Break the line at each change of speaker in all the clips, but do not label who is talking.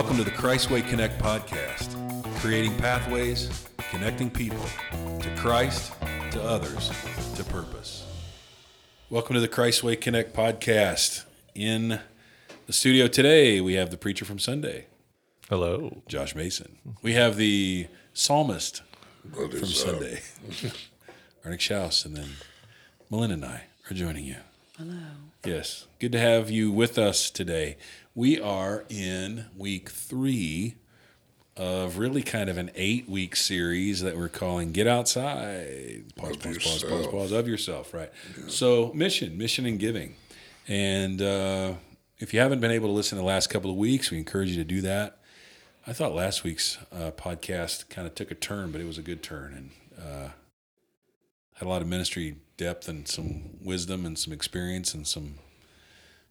Welcome to the Christway Connect podcast, creating pathways, connecting people to Christ, to others, to purpose. Welcome to the Christway Connect podcast. In the studio today, we have the preacher from Sunday,
Hello.
Josh Mason. We have the psalmist
What
from
is,
Sunday, Arnick Schaus, and then Melinda and I are joining you.
Hello.
Yes, good to have you with us today. We are in week three of really kind of an eight week series that we're calling Get Outside. Pause, pause, pause, pause, pause, of yourself, right? So, mission, mission and giving. And uh, if you haven't been able to listen to the last couple of weeks, we encourage you to do that. I thought last week's uh, podcast kind of took a turn, but it was a good turn and uh, had a lot of ministry depth and some wisdom and some experience and some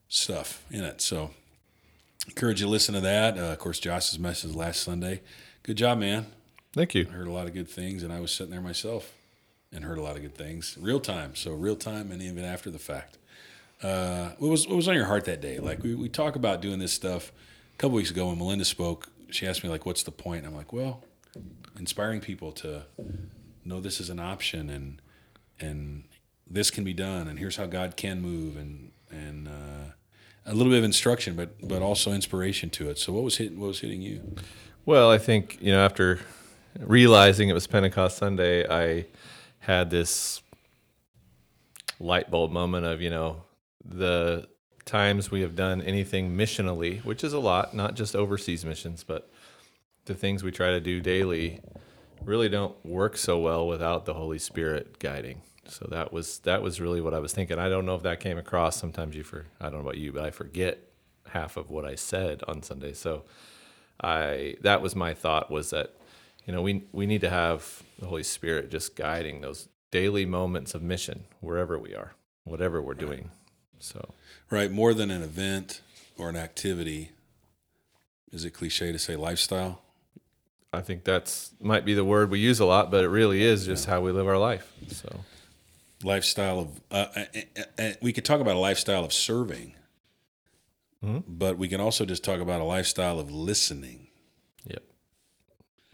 stuff in it. So, encourage you to listen to that. Uh, of course, Josh's message last Sunday. Good job, man.
Thank you.
I heard a lot of good things, and I was sitting there myself and heard a lot of good things, real time. So, real time and even after the fact. Uh, what was what was on your heart that day? Like we, we talk about doing this stuff. A couple weeks ago when Melinda spoke, she asked me like, "What's the point?" I'm like, "Well, inspiring people to know this is an option and and this can be done, and here's how God can move, and and uh, a little bit of instruction, but but also inspiration to it. So, what was hitting what was hitting you?
Well, I think, you know, after realizing it was Pentecost Sunday, I had this light bulb moment of, you know, the times we have done anything missionally, which is a lot, not just overseas missions, but the things we try to do daily really don't work so well without the Holy Spirit guiding. So that was that was really what I was thinking. I don't know if that came across. Sometimes you for I don't know about you, but I forget half of what I said on Sunday. So I that was my thought was that you know we we need to have the Holy Spirit just guiding those daily moments of mission wherever we are, whatever we're doing. So
Right, more than an event or an activity. Is it cliche to say lifestyle?
I think that's might be the word we use a lot, but it really is just how we live our life. So
lifestyle of uh, uh, uh, uh, we could talk about a lifestyle of serving
Mhm.
but we can also just talk about a lifestyle of listening
Yep.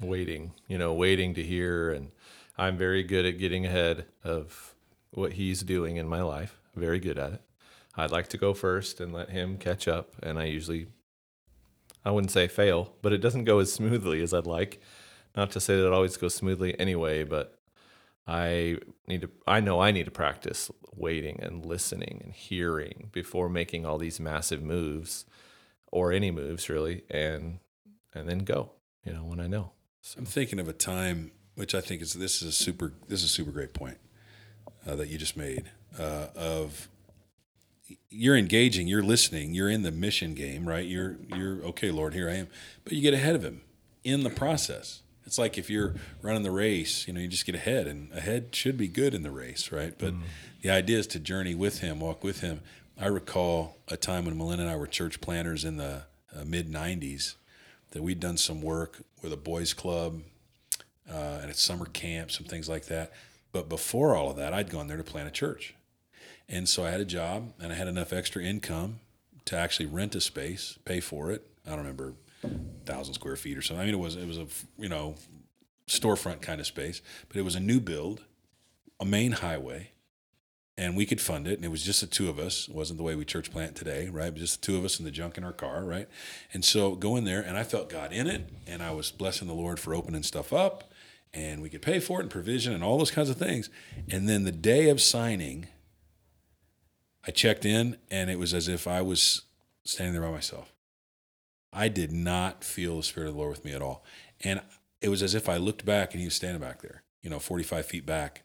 Waiting, you know, waiting to hear. And I'm very good at getting ahead of what he's doing in my life. Very good at it. I'd like to go first and let him catch up. And I usually, I wouldn't say fail, but it doesn't go as smoothly as I'd like. Not to say that it always goes smoothly anyway, but I need to, I know I need to practice waiting and listening and hearing before making all these massive moves or any moves really. And, and then go, you know, when I know. So,
i'm thinking of a time which i think is this is a super this is a super great point uh, that you just made uh, of you're engaging you're listening you're in the mission game right you're you're okay lord here i am but you get ahead of him in the process it's like if you're running the race you know you just get ahead and ahead should be good in the race right? But the idea is to journey with him walk with him. I recall a time when melinda and i were church planters in the uh, mid 90s that we'd done some work with a boys club uh, and at summer camp some things like that. But before all of that i'd gone there to plant a church. And so I had a job and I had enough extra income to actually rent a space, pay for it. I don't remember thousand square feet or something. I mean, it was it was a you know storefront kind of space, but it was a new build, a main highway, and we could fund it. And it was just the two of us. It wasn't the way we church plant today, right? Just the two of us in the junk in our car, right? And so go in there, and I felt God in it, and I was blessing the Lord for opening stuff up, and we could pay for it and provision and all those kinds of things. And then the day of signing. I checked in and it was as if I was standing there by myself. I did not feel the Spirit of the Lord with me at all. And it was as if I looked back and he was standing back there, you know, 45 feet back.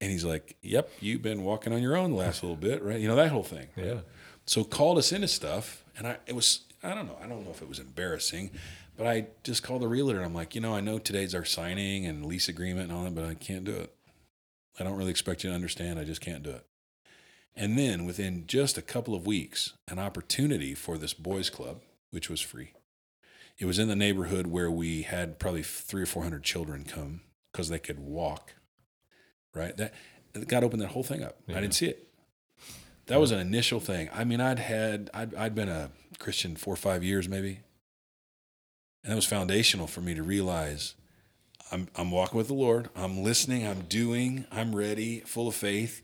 And he's like, Yep, you've been walking on your own the last little bit, right? You know, that whole thing.
yeah.
So called us into stuff. And I, it was, I don't know, I don't know if it was embarrassing, but I just called the realtor and I'm like, You know, I know today's our signing and lease agreement and all that, but I can't do it. I don't really expect you to understand. I just can't do it. And then within just a couple of weeks, an opportunity for this boys club, which was free. It was in the neighborhood where we had probably three or four hundred children come because they could walk. Right, that God opened that whole thing up. I didn't see it. That was an initial thing. I mean, I'd had I'd, I'd been a Christian four or five years maybe, And that was foundational for me to realize I'm, I'm walking with the Lord. I'm listening. I'm doing. I'm ready, full of faith.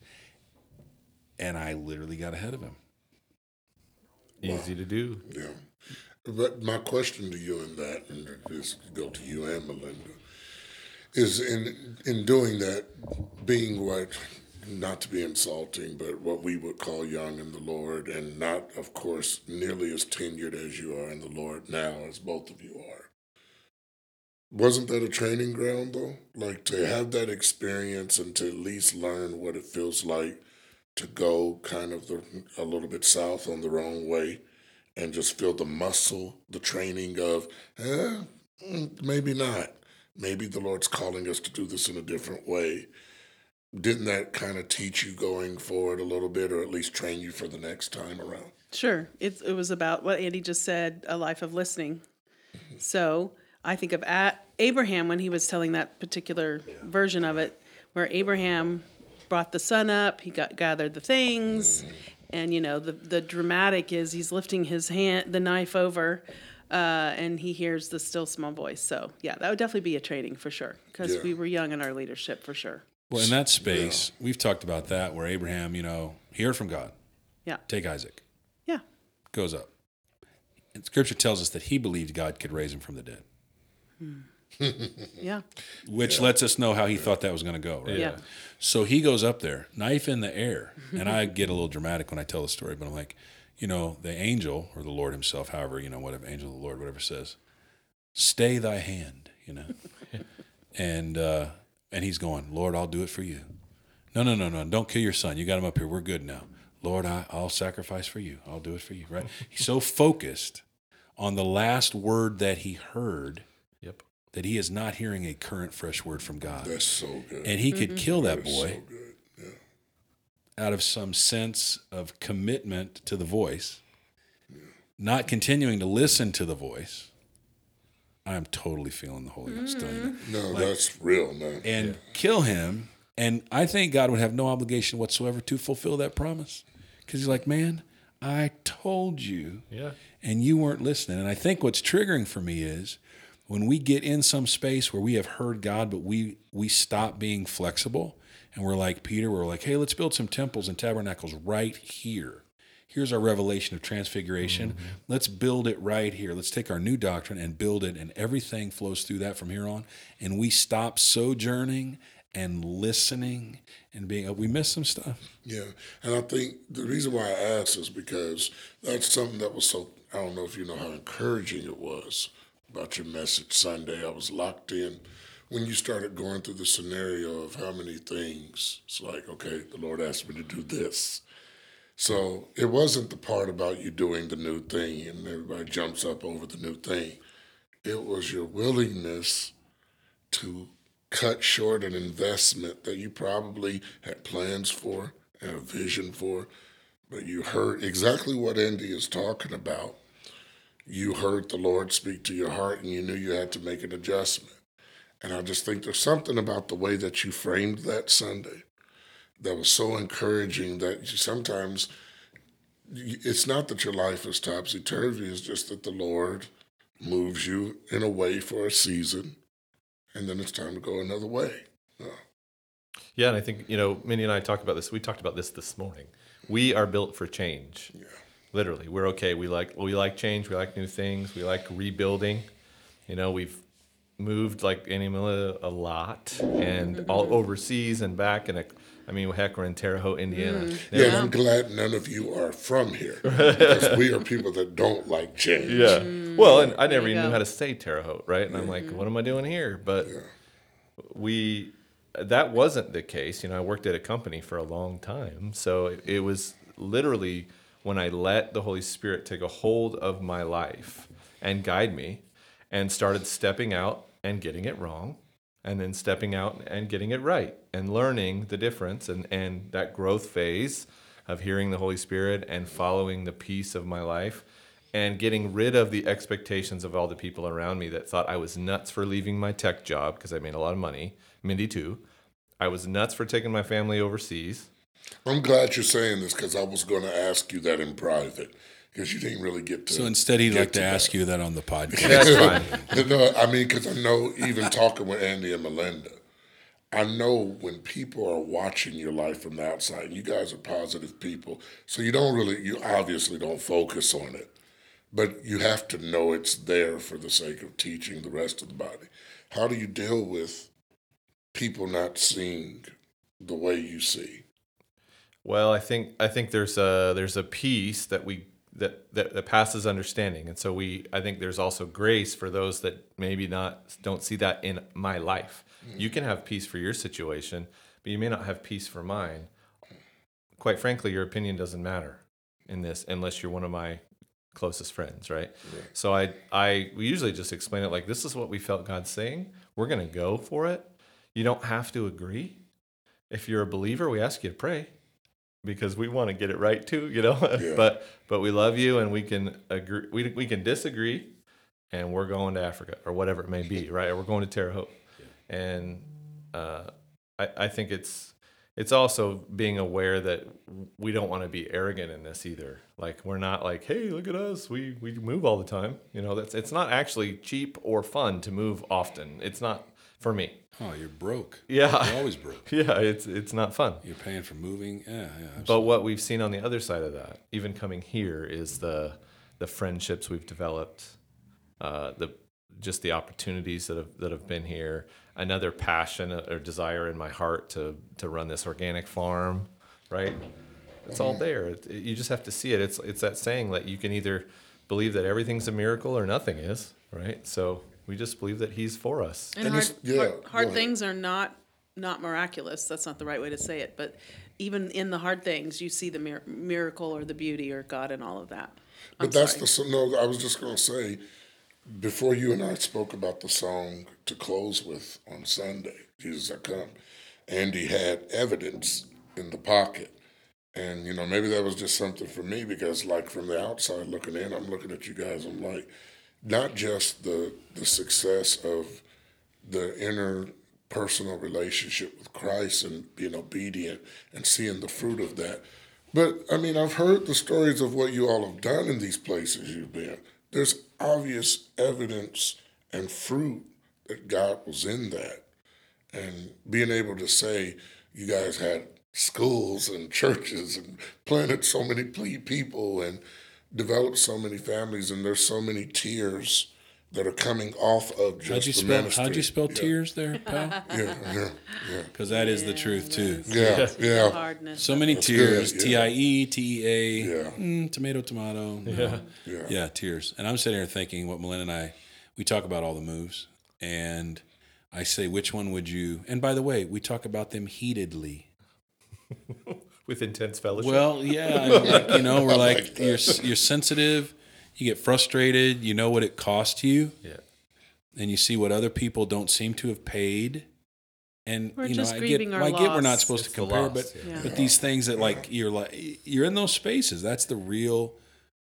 And I literally got ahead of him.
Easy to do.
Yeah. But my question to you in that, and this go to you and Melinda, is in in doing that, being what, not to be insulting, but what we would call young in the Lord, and not, of course, nearly as tenured as you are in the Lord now, as both of you are. Wasn't that a training ground though? Like to have that experience and to at least learn what it feels like to go kind of the, a little bit south on the wrong way and just feel the muscle, the training of, eh, mm, maybe not. Maybe the Lord's calling us to do this in a different way. Didn't that kind of teach you going forward a little bit, or at least train you for the next time around?
Sure. It, it was about what Andy just said a life of listening. So I think of A- Abraham when he was telling that particular version of it, where Abraham brought the son up, he got gathered the things, and you know the the dramatic is he's lifting his hand the knife over, uh, and he hears the still small voice. So yeah, that would definitely be a training for sure because
Yeah.
we were young in our leadership for sure.
Well, in that space, we've talked about that where Abraham, you know, he heard from God.
Yeah.
Take Isaac.
Yeah.
Goes up. And scripture tells us that he believed God could raise him from the dead,
Yeah.
which lets us know how he thought that was going to go, right?
Yeah.
So he goes up there, knife in the air. And I get a little dramatic when I tell the story, but I'm like, you know, the angel or the Lord himself, however, you know, whatever, angel of the Lord, whatever says, stay thy hand, you know. and uh, and he's going, Lord, I'll do it for you. No, no, no, no, don't kill your son. You got him up here. We're good now. Lord, I, I'll sacrifice for you. I'll do it for you, right? He's so focused on the last word that he heard
Yep.
That he is not hearing a current fresh word from God.
That's so good.
And he could mm-hmm. kill that
That's
boy
so. Yeah.
out of some sense of commitment to the voice, not continuing to listen to the voice. I'm totally feeling the Holy Ghost doing mm-hmm. that.
No, that's real, man.
And kill him. And I think God would have no obligation whatsoever to fulfill that promise. Because he's like, man, I told you
Yeah.
and you weren't listening. And I think what's triggering for me is when we get in some space where we have heard God, but we we stop being flexible, and we're like Peter, we're like, hey, let's build some temples and tabernacles right here. Here's our revelation of transfiguration. Mm-hmm. Let's build it right here. Let's take our new doctrine and build it, and everything flows through that from here on. And we stop sojourning and listening and being. Oh, we miss some stuff.
Yeah, and I think the reason why I asked is because that's something that was so. I don't know if you know how encouraging it was about your message Sunday. I was locked in when you started going through the scenario of how many things. It's like, okay, the Lord asked me to do this. So it wasn't the part about you doing the new thing and everybody jumps up over the new thing. It was your willingness to cut short an investment that you probably had plans for and a vision for, but you heard exactly what Andy is talking about. You heard the Lord speak to your heart and you knew you had to make an adjustment. And I just think there's something about the way that you framed that Sunday that was so encouraging that you sometimes it's not that your life is topsy turvy, it's just that the Lord moves you in a way for a season and then it's time to go another way. Uh.
Yeah, and I think you know, Minnie and I talked about this. We talked about this this morning. We are built for change. Literally, we're okay. We like we like change. We like new things. We like rebuilding. You know, we've moved like Annie Miller a lot, and mm-hmm. all overseas and back. And I mean, heck, we're in Terre Haute, Indiana.
Mm, yeah, and I'm glad none of you are from here because we are people that don't like change.
Yeah. Mm, well, and I never
There you
even knew how to say Terre Haute, right? And I'm like, mm-hmm. what am I doing here? But we, that wasn't the case. You know, I worked at a company for a long time. So it, it was literally when I let the Holy Spirit take a hold of my life and guide me and started stepping out and getting it wrong and then stepping out and getting it right and learning the difference and, and that growth phase of hearing the Holy Spirit and following the peace of my life and getting rid of the expectations of all the people around me that thought I was nuts for leaving my tech job because I made a lot of money. Mindy too. I was nuts for taking my family overseas.
I'm glad you're saying this because I was going to ask you that in private. because you didn't really get to.
So instead, he'd like to
that.
ask you that on the podcast.
That's fine.
no, I mean, because I know even talking with Andy and Melinda, I know when people are watching your life from the outside, and you guys are positive people, so you don't really, you obviously don't focus on it, but you have to know it's there for the sake of teaching the rest of the body. How do you deal with people not seeing the way you see?
Well, I think I think there's a there's a piece that we that, that that passes understanding, and so we I think there's also grace for those that maybe not don't see that in my life. Mm. You can have peace for your situation, but you may not have peace for mine. Quite frankly, your opinion doesn't matter in this unless you're one of my closest friends, right? So I I we usually just explain it like this is what we felt God saying. We're gonna go for it. You don't have to agree. If you're a believer, we ask you to pray because we want to get it right too, you know.
Yeah.
but but we love you and we can agree. We we can disagree, and we're going to Africa or whatever it may be, right? Or we're going to Terre Haute, and uh, I I think it's it's also being aware that we don't want to be arrogant in this either. Like we're not like, hey, look at us, we we move all the time. You know, that's it's not actually cheap or fun to move often. It's not for me.
Oh, you're broke.
Yeah.
You're always broke.
Yeah, it's it's not fun.
You're paying for moving. Yeah, yeah.
But what we've seen on the other side of that, even coming here, is the the friendships we've developed, uh, the just the opportunities that have that have been here. Another passion or desire in my heart to to run this organic farm, right? It's all there. It, it- you just have to see it. It's it's that saying that you can either believe that everything's a miracle or nothing is, right? So we just believe that He's for us.
And
And
hard,
it's- yeah,
hard, hard things are not not miraculous. That's not the right way to say it. But even in the hard things, you see the mir- miracle or the beauty or God and all of that. I'm
But that's
sorry.
the no. I was just going to say before you and I spoke about the song to close with on Sunday, Jesus I Come. Andy had evidence in the pocket, and you know maybe that was just something for me because like from the outside looking in, I'm looking at you guys. I'm like, not just the the success of the inner personal relationship with Christ and being obedient and seeing the fruit of that. But I mean, I've heard the stories of what you all have done in these places you've been. There's obvious evidence and fruit that God was in that. And being able to say you guys had schools and churches and planted so many ple- people and developed so many families, and there's so many tears that are coming off of just
how'd you
the
spell?
ministry.
How'd you spell
Yeah.
tears there, pal?
Yeah, yeah, yeah,
Because that is the truth too.
yeah, yeah.
hardness.
So many
That's
tears.
good,
T
yeah.
I E T E A.
Yeah.
mm, Tomato, tomato. No.
Yeah.
Yeah.
Yeah, tears. And I'm sitting here thinking what Melinda and I, we talk about all the moves, and I say, which one would you? And by the way, we talk about them heatedly.
With intense fellowship.
Well, yeah, like, you know, we're like,
like
you're you're sensitive, you get frustrated, you know what it costs you,
yeah.
and you see what other people don't seem to have paid. And
We're
you know,
just
I get,
grieving our
I get we're not supposed
It's
to compare,
loss,
but
yeah.
Yeah.
but these things that like you're like you're in those spaces. That's the real,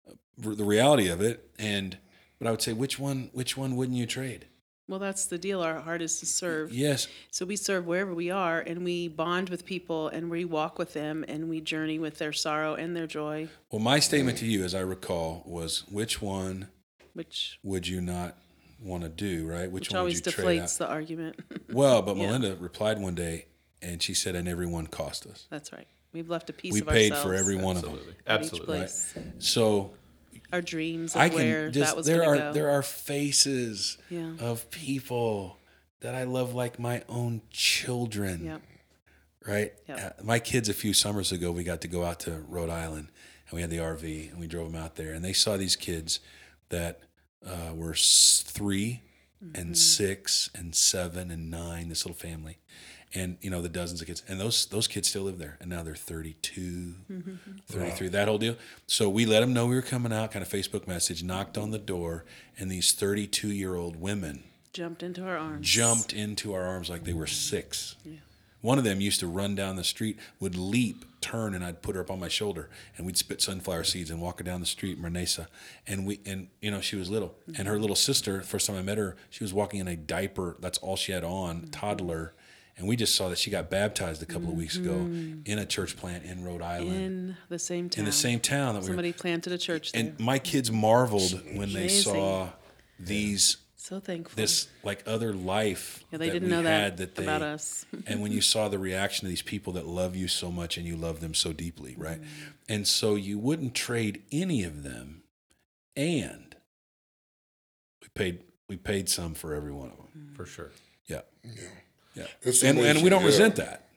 uh, the reality of it. And but I would say, which one, which one wouldn't you trade?
Well, that's the deal. Our heart is to serve.
Yes,
So we serve wherever we are, and we bond with people, and we walk with them, and we journey with their sorrow and their joy.
Well, my statement to you, as I recall, was which one
Which
would you not want to do, right?
which
Which, one would
always
you trade out?
deflates the argument.
Well, but
Yeah.
Melinda replied one day, and she said, "And everyone cost us.
That's right. We've left a piece
We
of ourselves.
We paid for every one of them."
Absolutely.
at each
Absolutely.
place.
So
our dreams of
I can where just,
that was
there are
go.
there are faces
yeah.
of people that I love like my own children.
Yep.
Right?
Yep.
Uh, my kids a few summers ago we got to go out to Rhode Island and we had the RV and we drove them out there and they saw these kids that uh, were 3 mm-hmm. and six and seven and nine, this little family. And you know the dozens of kids, and those those kids still live there, and now they're 32, mm-hmm. 33, wow. that whole deal. So we let them know we were coming out, kind of Facebook message, knocked on the door, and these 32 year old women
jumped into our arms,
jumped into our arms like they were six. Yeah. One of them used to run down the street, would leap turn, and I'd put her up on my shoulder, and we'd spit sunflower seeds and walk her down the street, Mernesa. And we, and you know, she was little, and her little sister. First time I met her, she was walking in a diaper. That's all she had on, toddler, and we just saw that she got baptized a couple of weeks ago mm-hmm. in a church plant in Rhode Island, in,
the same town.
In the same town that we were.
Somebody planted a church there.
And my kids marveled when they saw these
so thankful.
this like other life
yeah, they
that
didn't
we
know
had
that,
that they,
about us.
and when you saw the reaction of these people that love you so much and you love them so deeply, right? Mm. And so you wouldn't trade any of them, and we paid we paid some for every one of them. Mm.
for sure.
Yeah,
Yeah.
yeah,
It's
and and we don't
yeah.
resent that,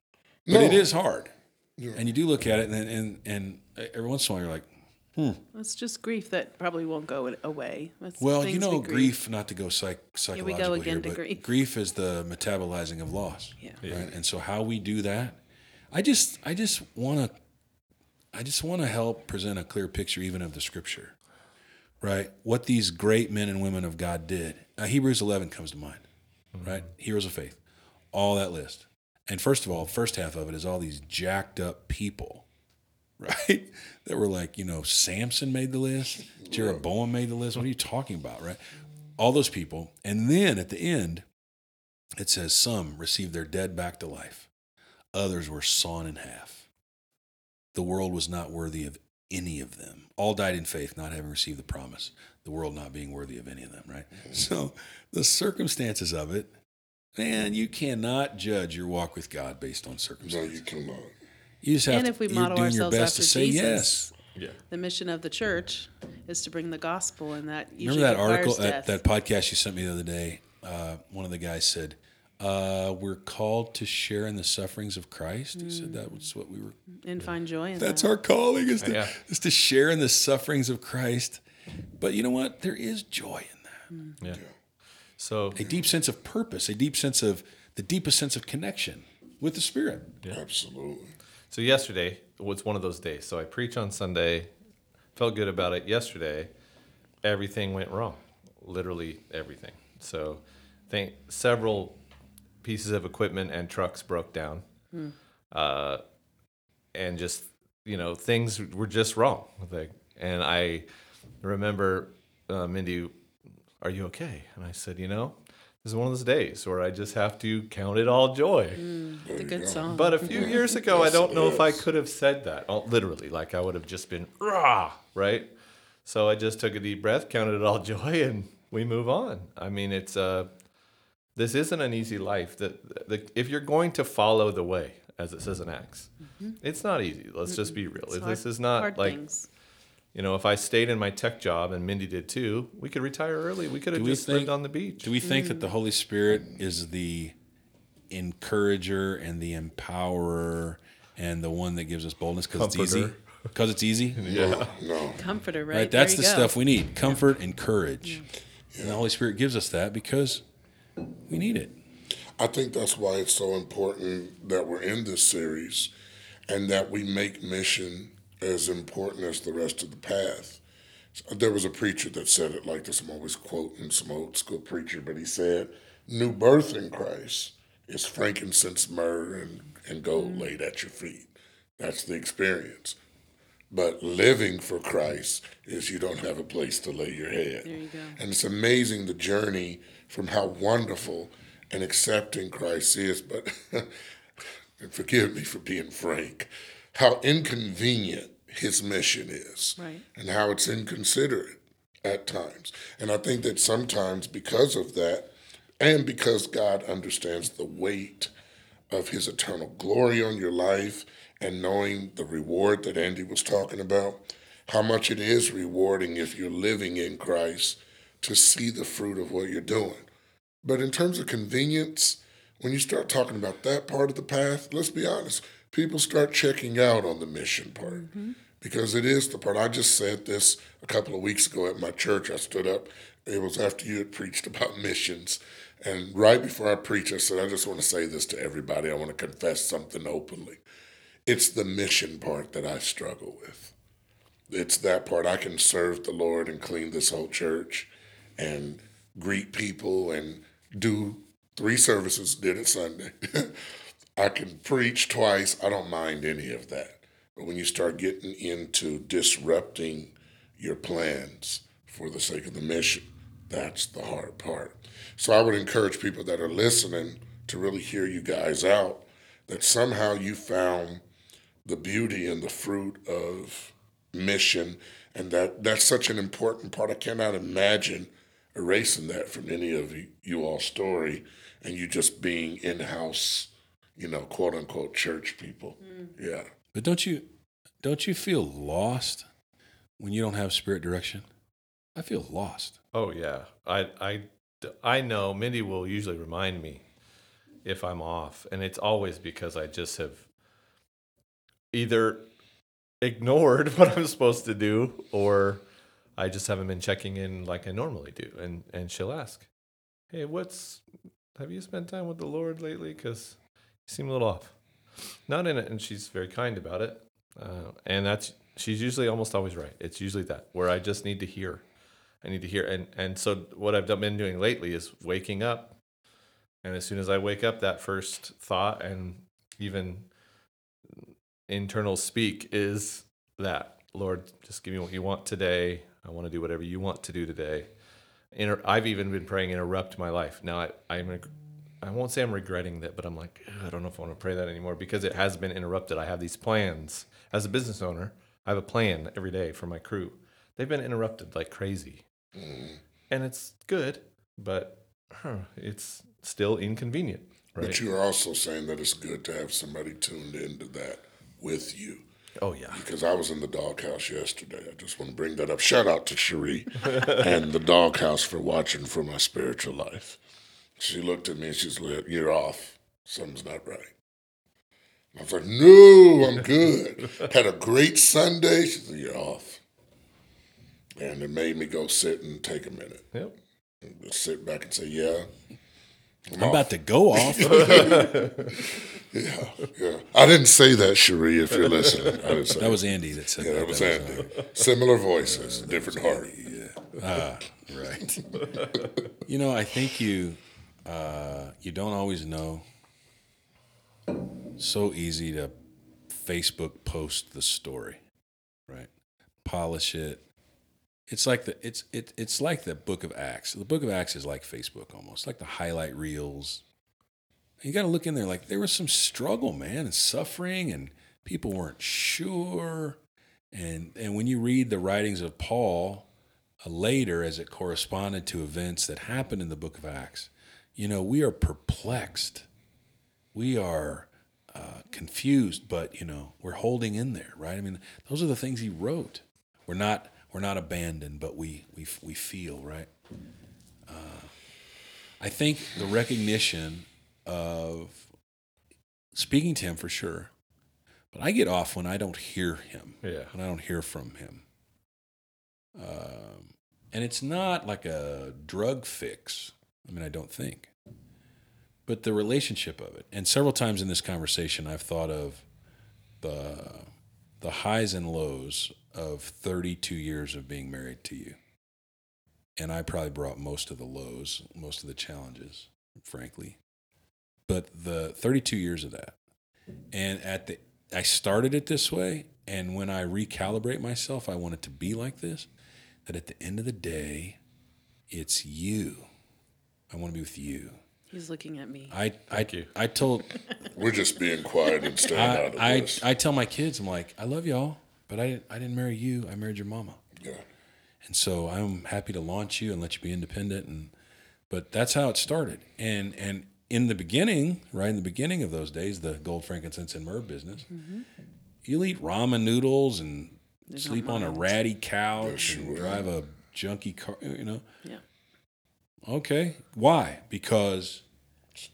but
No.
it is hard.
Yeah.
And you do look at it, and and and uh, every once in a while you're like, Hmm.
It's just grief that probably won't go away. That's
Well, you know,
grieve.
grief. Not to go psych,
we
psychological
go
here,
again to
but
grief.
is the metabolizing of loss.
Yeah.
Right. And so, how we do that, I just, I just want to, I just want to help present a clear picture, even of the Scripture. Right. What these great men and women of God did. Now, Hebrews 11 comes to mind. Mm-hmm. Right. Heroes of faith. All that list. And first of all, first half of it is all these jacked up people right? That were like, you know, Samson made the list, Jeroboam made the list. What are you talking about, right? All those people. And then at the end, it says some received their dead back to life, others were sawn in half. The world was not worthy of any of them. All died in faith, not having received the promise, the world not being worthy of any of them, right? Mm-hmm. So the circumstances of it, man, you cannot judge your walk with God based on circumstances.
No, you cannot.
You just have
And
to,
if we
you're
model
doing your
ourselves
best to
after
say
Jesus,
yes.
Yeah.
The mission of the church is to bring the gospel, and that
Remember that article,
death.
that, that podcast you sent me the other day? Uh, one of the guys said, uh, "We're called to share in the sufferings of Christ." He said that was what we were.
and find joy in that.
That's
that.
our calling is to,
Yeah.
is to share in the sufferings of Christ. But you know what? There is joy in that.
Yeah. So
A deep sense of purpose, a deep sense of the deepest sense of connection with the Spirit.
Absolutely.
So yesterday was one of those days. So I preach on Sunday, felt good about it. Yesterday, everything went wrong, literally everything. So, I think several pieces of equipment and trucks broke down, uh, and just you know things were just wrong. Like, and I remember uh, Mindy, "Are you okay?" And I said, "You know." This is one of those days where I just have to count it all joy.
It's a good song.
But a few years ago, I don't know if I could have said that. Oh, literally, like I would have just been rah, right? So I just took a deep breath, counted it all joy, and we move on. I mean, it's uh, this isn't an easy life. That the, if you're going to follow the way, as it says in Acts, it's not easy. Let's just be real.
It's
this
hard-
is not
hard
like
things.
You know, if I stayed in my tech job and Mindy did too, we could retire early. We could have just
think-
lived on the beach.
Do we think that the mm. Holy Spirit is the encourager and the empowerer and the one that gives us boldness because it's easy? Because it's easy?
No, no.
Comforter, right?
Right? That's the
go.
stuff we need comfort and courage. And the Holy Spirit gives us that because we need it.
I think that's why it's so important that we're in this series and that we make mission as important as the rest of the path. There was a preacher that said it like this. I'm always quoting some old school preacher, but he said, New birth in Christ is frankincense, myrrh, and, and gold mm-hmm. laid at your feet. That's the experience. But living for Christ is you don't have a place to lay your head.
There you go.
And it's amazing the journey from how wonderful and accepting Christ is, but forgive me for being frank, how inconvenient his mission is.
Right.
And how it's inconsiderate at times. And I think that sometimes because of that, and because God understands the weight of his eternal glory on your life and knowing the reward that Andy was talking about, how much it is rewarding if you're living in Christ to see the fruit of what you're doing. But in terms of convenience, when you start talking about that part of the path, let's be honest, people start checking out on the mission part mm-hmm. because it is the part. I just said this a couple of weeks ago at my church. I stood up, it was after you had preached about missions. And right before I preached, I said, I just want to say this to everybody. I want to confess something openly. It's the mission part that I struggle with. It's that part. I can serve the Lord and clean this whole church and greet people and do three services, did it Sunday. I can preach twice. I don't mind any of that. But when you start getting into disrupting your plans for the sake of the mission, that's the hard part. So I would encourage people that are listening to really hear you guys out that somehow you found the beauty and the fruit of mission and that that's such an important part i cannot imagine erasing that from any of you, all story and you just being in-house you know quote unquote church people mm. yeah
But don't you don't you feel lost when you don't have spirit direction? I feel lost.
Oh yeah, I I I know Mindy will usually remind me if I'm off, and it's always because I just have either ignored what I'm supposed to do, or I just haven't been checking in like I normally do. And and she'll ask, "Hey, what's have you spent time with the Lord lately? Because you seem a little off." Not in it, and she's very kind about it. Uh, and that's she's usually almost always right. It's usually that where I just need to hear. I need to hear, and and so what I've been doing lately is waking up, and as soon as I wake up, that first thought and even internal speak is that Lord, just give me what you want today. I want to do whatever you want to do today. Inter- I've even been praying interrupt my life. Now I I'm I won't say I'm regretting that, but I'm like I don't know if I want to pray that anymore because it has been interrupted. I have these plans as a business owner. I have a plan every day for my crew. They've been interrupted like crazy, mm. and it's good, but huh, it's still inconvenient, right?
but you're also saying that it's good to have somebody tuned into that with you
oh yeah,
because I was in the doghouse yesterday. I just want to bring that up. Shout out to Cherie and the doghouse for watching for my spiritual life. She looked at me and she's like, You're off. Something's not right. I was like, No, I'm good. Had a great Sunday. She said, You're off. And it made me go sit and take a minute.
yep.
And just sit back and say, Yeah.
I'm about to go off.
Yeah, yeah. I didn't say that, Cherie, if you're listening. I didn't say
that was Andy that said
Yeah,
that.
that was
That
Andy. Similar voices, different heart.
Ah, right. you know, I think you uh, you don't always know. So easy to Facebook post the story, right? Polish it. It's like the it's it, it's like the Book of Acts. The Book of Acts is like Facebook almost, like the highlight reels. You got to look in there like there was some struggle, man, and suffering, and people weren't sure. And and when you read the writings of Paul, uh, later as it corresponded to events that happened in the book of Acts. You know, we are perplexed. We are uh, confused, but you know, we're holding in there, right? I mean, those are the things he wrote. We're not we're not abandoned, but we we we feel, right? Uh, I think the recognition of speaking to him for sure, but I get off when I don't hear him
Yeah.
when I don't hear from him. Um, and it's not like a drug fix. I mean, I don't think. But the relationship of it. And several times in this conversation, I've thought of the, the highs and lows of 32 years of being married to you. And I probably brought most of the lows, most of the challenges, frankly. But the 32 years of that. And at the I started it this way, and when I recalibrate myself, I want it to be like this. That at the end of the day, it's you. I want to be with you.
He's looking at me.
I I. I told
We're just being quiet and staying out of
I,
this.
I I tell my kids, I'm like, I love y'all, but I didn't I didn't marry you. I married your mama.
yeah.
And so I'm happy to launch you and let you be independent and but that's how it started. And and in the beginning, right in the beginning of those days, the gold, frankincense, and myrrh business, mm-hmm. you'll eat ramen noodles and sleep on a ratty couch
Yes, you
and
will.
drive a junky car, you know.
yeah.
Okay. Why? Because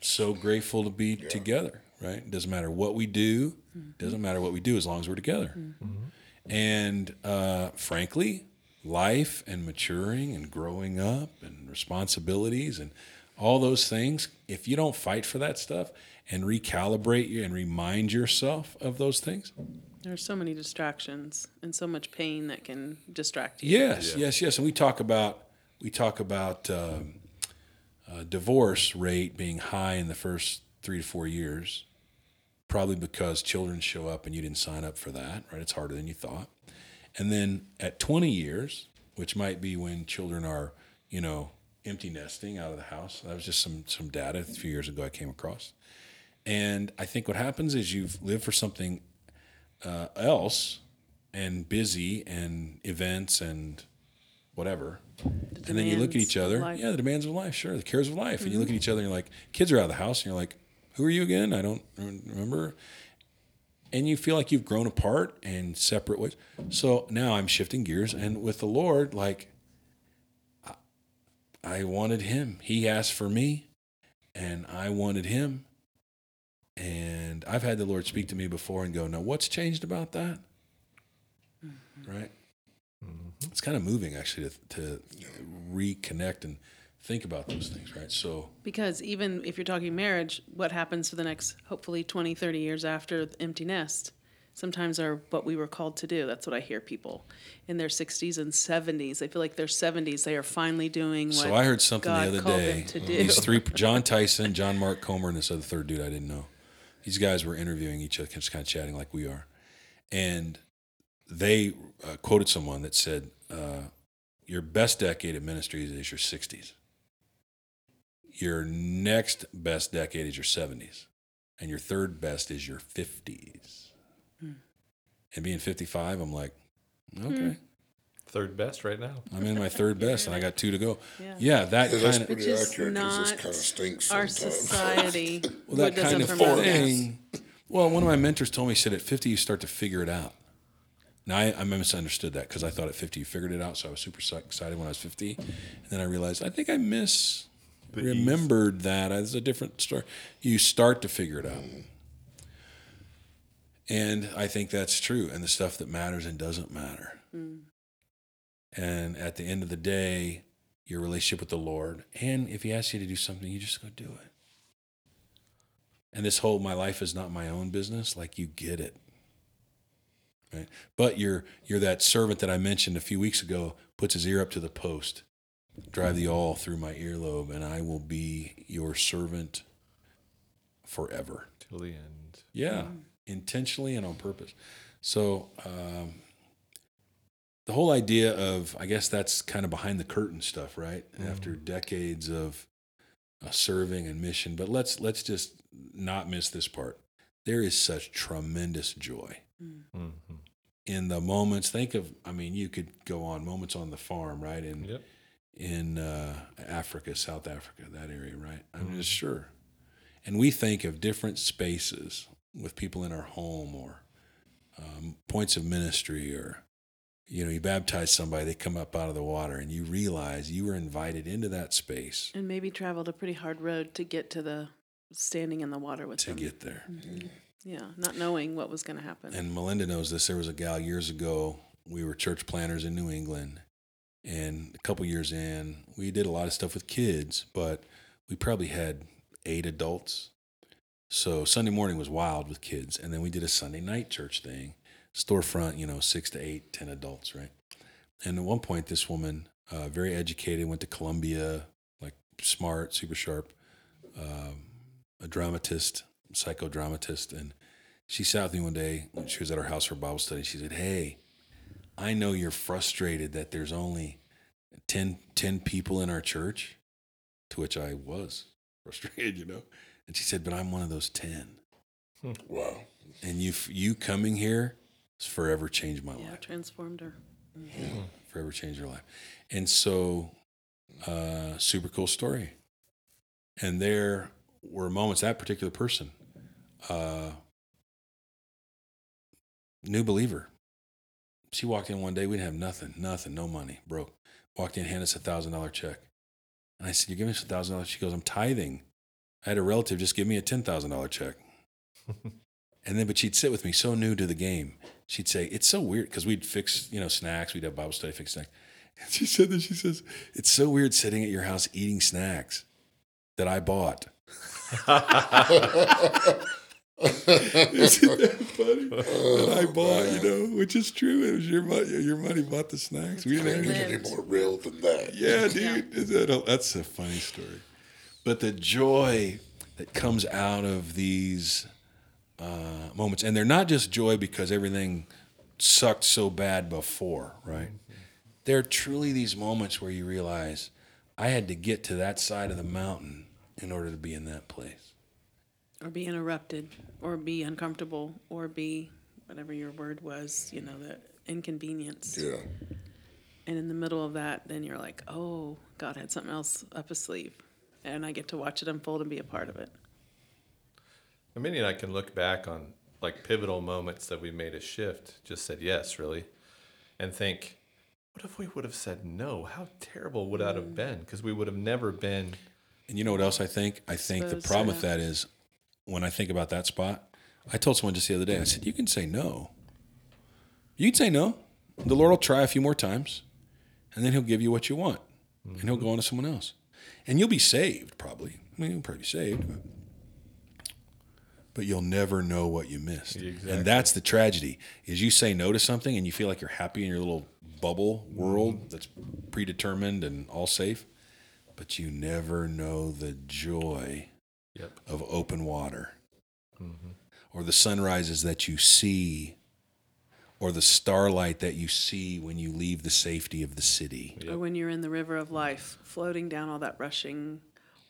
so grateful to be together, right? It doesn't matter what we do, mm-hmm. doesn't matter what we do as long as we're together. Mm-hmm. Mm-hmm. And uh, frankly, life and maturing and growing up and responsibilities and all those things, if you don't fight for that stuff and recalibrate you and remind yourself of those things,
There are so many distractions and so much pain that can distract you.
Yes, yes, yes. And we talk about we talk about um, uh, divorce rate being high in the first three to four years, probably because children show up and you didn't sign up for that. Right? It's harder than you thought. And then at 20 years, which might be when children are, you know, empty nesting out of the house. That was just some some data a few years ago I came across. And I think what happens is you've lived for something uh, else and busy and events and whatever. And then you look at each other. Yeah, the demands of life, sure, the cares of life. And you look at each other and you're like, kids are out of the house, and you're like, who are you again? I don't remember. And you feel like you've grown apart and separate ways. So now I'm shifting gears, and with the Lord, like, I- I wanted Him. He asked for me, and I wanted Him. And I've had the Lord speak to me before and go, now what's changed about that? Right? It's kind of moving actually to, to reconnect and think about those things, right? So,
Because even if you're talking marriage, what happens for the next, hopefully 20, 30 years after the empty nest, sometimes are what we were called to do. That's what I hear people in their 60s and 70s. They feel like their 70s, they are finally doing what
so I heard something
God
the other day.
them to do.
These three, Jon Tyson, John Mark Comer, and this other third dude I didn't know. These guys were interviewing each other, just kind of chatting like we are, and they uh, quoted someone that said, uh, "Your best decade of ministry is your '60s. Your next best decade is your '70s, and your third best is your '50s." And being 55, I'm like, okay.
Third best right now.
I'm in my third best, and I got two to go.
Yeah.
Yeah, that
Yeah, that's
kind of
Which is
accurate this
not
kind of stinks
our
sometimes.
society.
well, that kind of
promote that.
thing. Well, one of my mentors told me, he said, at 50 you start to figure it out. Now I, I misunderstood that because I thought at 50 you figured it out, so I was super excited when I was 50, and then I realized I think I miss
The ease.
remembered that as a different story. You start to figure it out. Mm. And I think that's true. And the stuff that matters and doesn't matter. Mm. And at the end of the day, your relationship with the Lord, and if He asks you to do something, you just go do it. And this whole my life is not my own business, like you get it. Right? But you're you're that servant that I mentioned a few weeks ago, puts his ear up to the post, drive the awl through my earlobe, and I will be your servant forever.
Till the end.
Yeah, intentionally and on purpose. So um, the whole idea of, I guess that's kind of behind the curtain stuff, right? After decades of uh, serving and mission, but let's let's just not miss this part. There is such tremendous joy
hmm
in the moments. Think of, I mean, you could go on moments on the farm, right? In
Yep.
in uh, Africa, South Africa, that area, right? I'm just sure. And we think of different spaces with people in our home or um, points of ministry, or you know, you baptize somebody, they come up out of the water, and you realize you were invited into that space
And maybe traveled a pretty hard road to get to the standing in the water with
to
them.
get there.
Yeah, not knowing what was going to happen.
And Melinda knows this. There was a gal years ago. We were church planters in New England, and a couple years in, we did a lot of stuff with kids, but we probably had eight adults. So Sunday morning was wild with kids, and then we did a Sunday night church thing, storefront, you know, six to eight, ten adults, right? And at one point, this woman, uh, very educated, went to Columbia, like smart, super sharp, um, a dramatist, psychodramatist, and she sat with me one day when she was at our house for Bible study. She said, Hey, I know you're frustrated that there's only 10, 10 people in our church, to which I was frustrated, you know. And she said, But I'm one of those 10.
Wow.
And you, you coming here has forever changed my
yeah,
life,
transformed her.
forever changed her life. And so, uh, super cool story. And there were moments, that particular person, uh, new believer. She walked in one day, we didn't have nothing, nothing, no money, broke. Walked in, handed us a thousand dollar check. And I said, You're giving us a thousand dollars? She goes, I'm tithing. I had a relative just give me a ten thousand dollar check. and then but she'd sit with me, so new to the game. She'd say, It's so weird because we'd fix, you know, snacks, we'd have Bible study, fix snacks. And she said that she says, It's so weird sitting at your house eating snacks that I bought. Isn't that funny? that I bought, you know, which is true. It was your money. Your money bought the snacks. We didn't have
Can't
any.
more real than that.
Yeah, dude. Is that a, that's a funny story. But the joy that comes out of these uh, moments, and they're not just joy because everything sucked so bad before, right? They're truly these moments where you realize, I had to get to that side of the mountain in order to be in that place.
or be interrupted, or be uncomfortable, or be whatever your word was, you know, the inconvenience.
Yeah.
And in the middle of that, then you're like, oh, God had something else up his sleeve. And I get to watch it unfold and be a part of it.
I mean, I can look back on like pivotal moments that we made a shift, just said yes, really, and think, what if we would have said no? How terrible would that have mm. been? Because we would have never been.
And you know what else I think? I think the problem
to
with that is when I think about that spot, I told someone just the other day, I said, You can say no. You can say no. The Lord will try a few more times, and then He'll give you what you want, and He'll go on to someone else. And you'll be saved, probably. I mean, you'll probably be saved, but, but you'll never know what you missed.
Exactly.
And that's the tragedy, is you say no to something and you feel like you're happy in your little bubble world mm-hmm. that's predetermined and all safe, but you never know the joy
Yep.
of open water mm-hmm. or the sunrises that you see or the starlight that you see when you leave the safety of the city.
Or when you're in the river of life, floating down all that rushing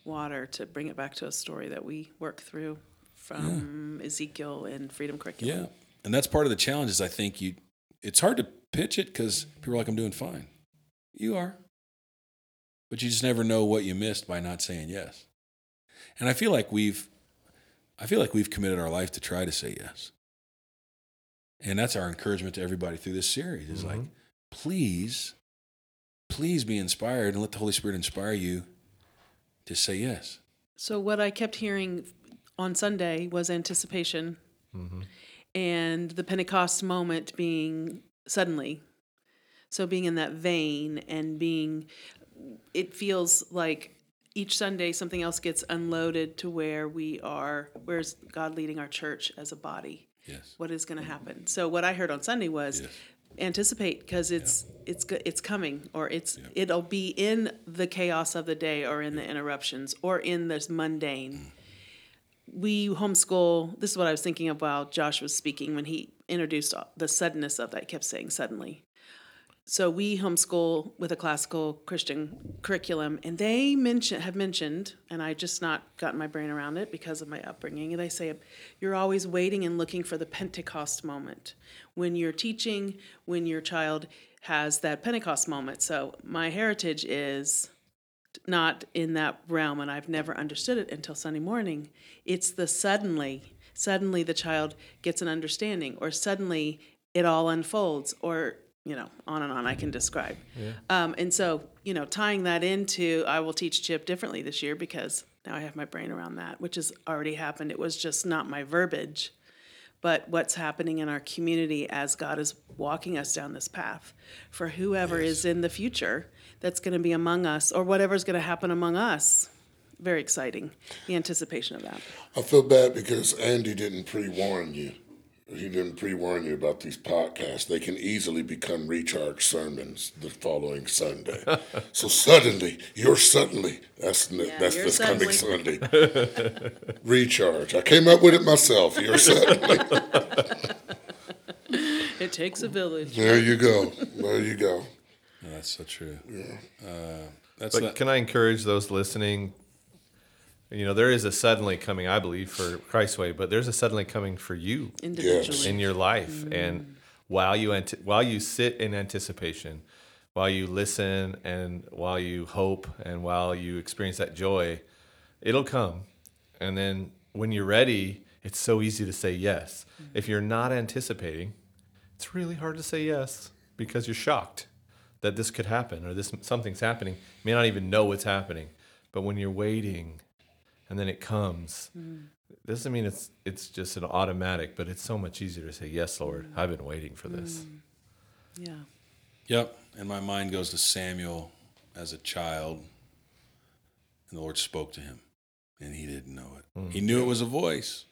water to bring it back to a story that we work through from Ezekiel and Freedom Curriculum.
Yeah. And that's part of the challenge is I think you it's hard to pitch it cuz people are like I'm doing fine. You are. But you just never know what you missed by not saying yes. And I feel like we've I feel like we've committed our life to try to say yes. And that's our encouragement to everybody through this series is like mm-hmm. please please be inspired and let the Holy Spirit inspire you to say yes.
So what I kept hearing on Sunday was anticipation, mm-hmm. and the Pentecost moment being suddenly. So being in that vein and being, it feels like each Sunday something else gets unloaded to where we are. Where's God leading our church as a body?
Yes.
What is going to happen? So what I heard on Sunday was.
Yes.
Anticipate because it's it's go- it's coming or it's it'll be in the chaos of the day or in the interruptions or in this mundane mm. we homeschool. This is what I was thinking of while Josh was speaking when he introduced the suddenness of that. Kept saying suddenly. So we homeschool with a classical Christian curriculum, and they mention have mentioned, and I just not gotten my brain around it because of my upbringing. And they say you're always waiting and looking for the Pentecost moment when you're teaching, when your child has that Pentecost moment. So my heritage is not in that realm and I've never understood it until Sunday morning. It's the suddenly, suddenly the child gets an understanding or suddenly it all unfolds or you know on and on I can describe. Um, and so you know tying that into I will teach Chip differently this year because now I have my brain around that, which has already happened. It was just not my verbiage but what's happening in our community as God is walking us down this path for whoever is in the future that's going to be among us or whatever's going to happen among us. Very exciting, the anticipation of that.
I feel bad because Andy didn't pre-warn you. He didn't pre-warn you about these podcasts. They can easily become recharge sermons the following Sunday. so suddenly, you're suddenly. That's n that's
you're
this coming. Sunday. recharge. I came up with it myself. You're suddenly.
It takes a village.
there you go. There you go.
No, that's so true. Uh, that's
But
not,
can I encourage those listening? You know, there is a suddenly coming, I believe, for Christ's way, but there's a suddenly coming for you
Individually.
in your life. Mm-hmm. And while you ante- while you sit in anticipation, while you listen, and while you hope, and while you experience that joy, it'll come. And then when you're ready, it's so easy to say yes. Mm-hmm. If you're not anticipating, it's really hard to say yes because you're shocked that this could happen or this something's happening. You may not even know what's happening, but when you're waiting, and then it comes, mm. doesn't mean it's it's just an automatic, but it's so much easier to say yes, Lord. Mm. I've been waiting for this. Mm.
Yeah.
Yep. And my mind goes to Samuel as a child, and the Lord spoke to him, and he didn't know it. He knew it was a voice.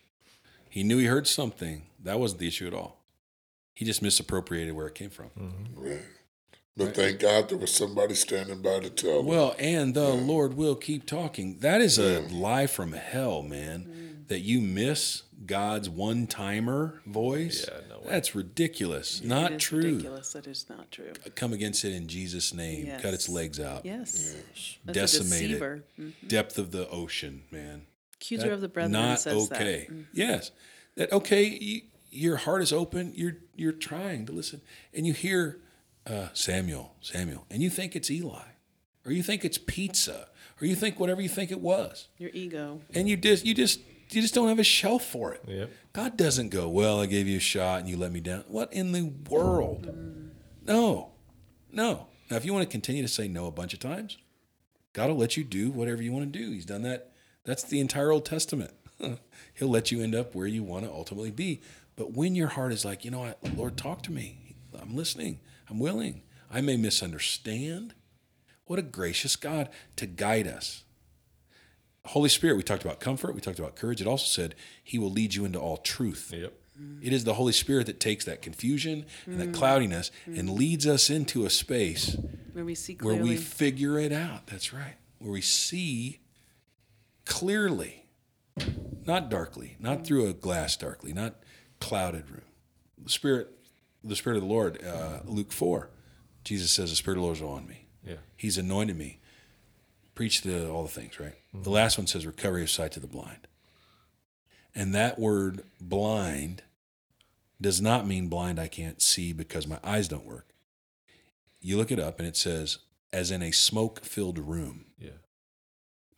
He knew he heard something. That wasn't the issue at all. He just misappropriated where it came from. Mm-hmm.
Right. But thank God there was somebody standing by to tell them.
Well, and the Lord will keep talking. That is a lie from hell, man. that you miss God's one timer voice,
Yeah, no way.
that's ridiculous.
It
Not
is
true.
Ridiculous. That is not true.
Come against it in Jesus' name. Cut its legs out.
Yes. That's a
Decimate it.
deceiver. Mm.
Depth of the ocean, man.
Accuser
That-
of the brethren
not
says
okay.
that. Mm.
Yes, that okay. You, your heart is open. You're you're trying to listen, and you hear uh, Samuel, Samuel, and you think it's Eli, or you think it's pizza, or you think whatever you think it was,
Your ego.
and you just you just you just don't have a shelf for it.
Yep.
God doesn't go, well, I gave you a shot and you let me down. What in the world? No, no. Now, if you want to continue to say no a bunch of times, God will let you do whatever you want to do. He's done that. That's the entire Old Testament. He'll let you end up where you want to ultimately be. But when your heart is like, you know what, Lord, talk to me. I'm listening. I'm willing. I may misunderstand. What a gracious God to guide us. Holy Spirit, we talked about comfort, we talked about courage. It also said He will lead you into all truth.
Yep.
It is the Holy Spirit that takes that confusion and that cloudiness and leads us into a space
Where we see clearly.
where we figure it out. That's right. Where we see clearly, not darkly, not through a glass darkly, not clouded room. The Spirit, the Spirit of the Lord, uh, Luke 4, Jesus says, The Spirit of the Lord is on me.
Yeah.
He's anointed me. Preach the all the things, right? The last one says recovery of sight to the blind. And that word blind does not mean blind I can't see because my eyes don't work. You look it up and it says as in a smoke filled room.
Yeah.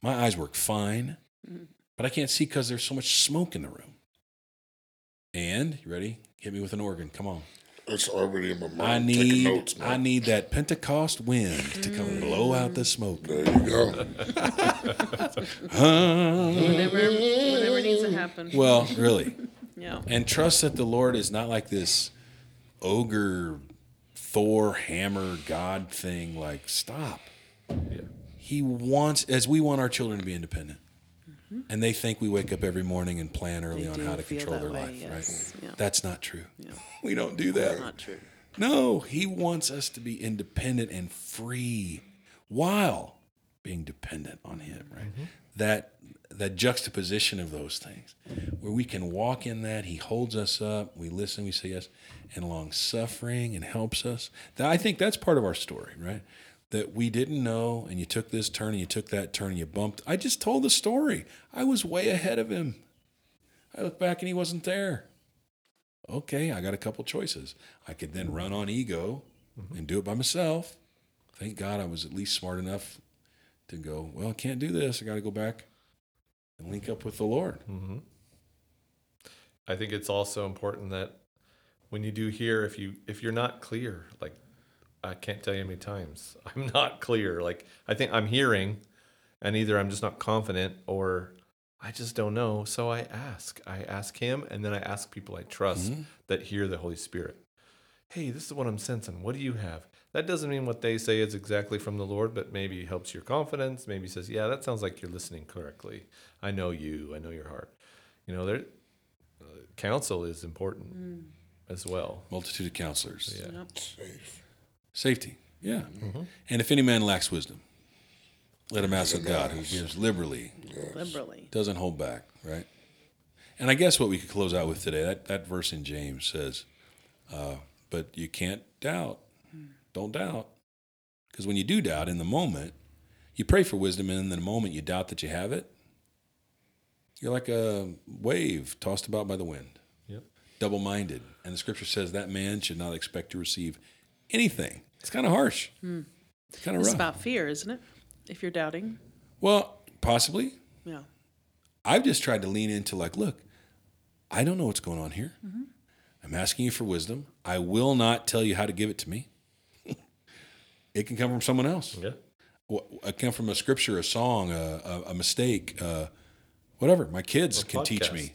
My eyes work fine,
Mhm.
but I can't see because there's so much smoke in the room. And you ready? Hit me with an organ. Come on.
That's already in my mind.
I need
notes, man.
I need that Pentecost wind to come blow out the smoke.
There you go.
whatever, whatever needs to happen.
Well, really.
yeah.
And trust that the Lord is not like this ogre Thor hammer God thing like stop.
Yeah.
He wants as we want our children to be independent. Mm-hmm. And they think we wake up every morning and plan early
They
on how to control their
way,
life,
yes.
right?
Yeah.
That's not true.
Yeah.
We don't do that.
Not true.
No, he wants us to be independent and free while being dependent on him, right? Mm-hmm. That that juxtaposition of those things where we can walk in that he holds us up, we listen, we say yes, and long suffering and helps us. That I think that's part of our story, right? That we didn't know and you took this turn and you took that turn and you bumped. I just told the story. I was way ahead of him. I look back and he wasn't there okay, I got a couple choices. I could then run on ego and do it by myself. Thank God I was at least smart enough to go, well, I can't do this. I got to go back and link up with the Lord.
hmm I think it's also important that when you do hear, if you if you're not clear, like I can't tell you how many times I'm not clear. Like I think I'm hearing, and either I'm just not confident or I just don't know. So I ask. I ask him, and then I ask people I trust that hear the Holy Spirit. Hey, this is what I'm sensing. What do you have? That doesn't mean what they say is exactly from the Lord, but maybe helps your confidence. Maybe says, "Yeah, that sounds like you're listening correctly. I know you. I know your heart." You know, there uh, counsel is important as well.
Multitude of counselors.
Yeah.
Yep.
Safe.
Safety. Yeah. And if any man lacks wisdom, let him ask of God, who gives liberally,
Liberally.
doesn't hold back, right? And I guess what we could close out with today, that, that verse in James says, uh, but you can't doubt. Don't doubt. Because when you do doubt in the moment, you pray for wisdom, and in the moment you doubt that you have it. You're like a wave tossed about by the wind,
Yep.
double minded. And the scripture says that man should not expect to receive anything. It's kind of harsh. Hmm. It's kind of rough.
It's
rough.
about fear, isn't it? If you're doubting.
well, possibly.
Yeah.
I've just tried to lean into like, look, I don't know what's going on here. Mm-hmm. I'm asking you for wisdom. I will not tell you how to give it to me. it can come from someone else.
Yeah.
Wh- It can come from a scripture, a song, a, a, a mistake, uh, whatever. My kids can teach
podcast.
me.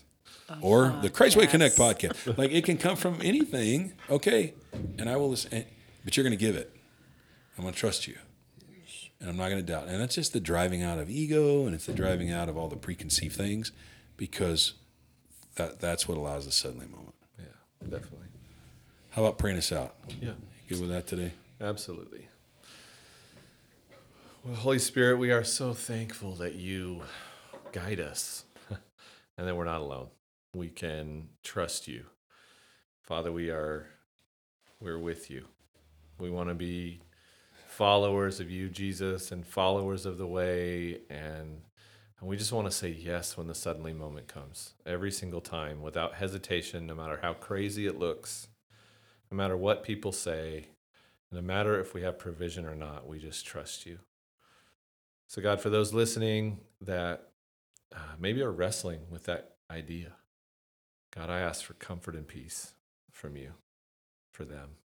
Or the Christ Way Connect
podcast.
podcast. like it can come from anything. Okay. And I will listen. and- But you're going to give it. I'm going to trust you. And I'm not going to doubt. And that's just the driving out of ego and it's the driving out of all the preconceived things because that, that's what allows the suddenly moment.
Yeah. Definitely.
How about praying us out?
Yeah.
You good with that today?
Absolutely. Well, Holy Spirit, we are so thankful that you guide us, and that we're not alone. We can trust you. Father, we are we're with you. We want to be followers of you, Jesus, and followers of the way and and we just want to say yes when the suddenly moment comes. Every single time without hesitation, no matter how crazy it looks, no matter what people say, no matter if we have provision or not, we just trust you. So God, for those listening that uh, maybe are wrestling with that idea, God, I ask for comfort and peace from you for them.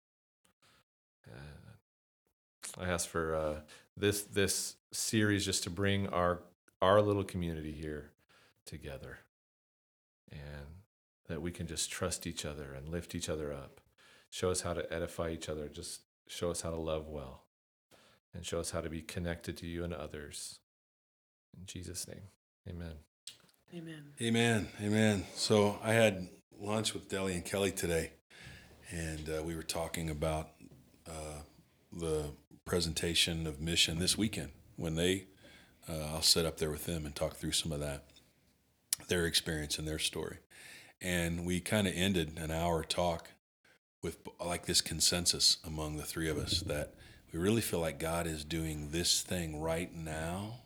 Uh, I ask for uh, this this series just to bring our our little community here together, and that we can just trust each other and lift each other up. Show us how to edify each other. Just show us how to love well, and show us how to be connected to you and others. In Jesus' name, Amen.
Amen.
Amen. Amen. So I had lunch with Deli and Kelly today, and uh, we were talking about uh, the presentation of mission this weekend. When they, uh, I'll sit up there with them and talk through some of that, their experience and their story. And we kind of ended an hour talk with like this consensus among the three of us that we really feel like God is doing this thing right now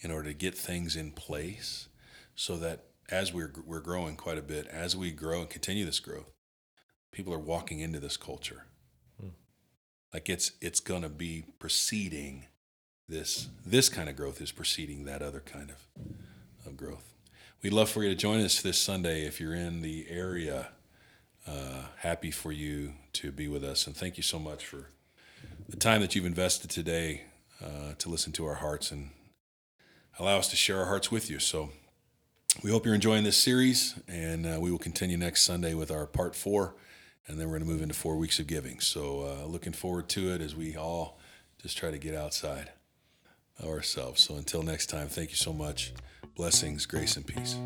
in order to get things in place so that as we're we're growing quite a bit, as we grow and continue this growth, people are walking into this culture. Like it's it's gonna be preceding this this kind of growth is preceding that other kind of, of growth. We'd love for you to join us this Sunday if you're in the area. Uh, happy for you to be with us, and thank you so much for the time that you've invested today uh, to listen to our hearts and allow us to share our hearts with you. So we hope you're enjoying this series, and uh, we will continue next Sunday with our part four, and then we're going to move into four weeks of giving. So, uh, looking forward to it as we all just try to get outside ourselves. So, until next time, thank you so much. Blessings, grace, and peace.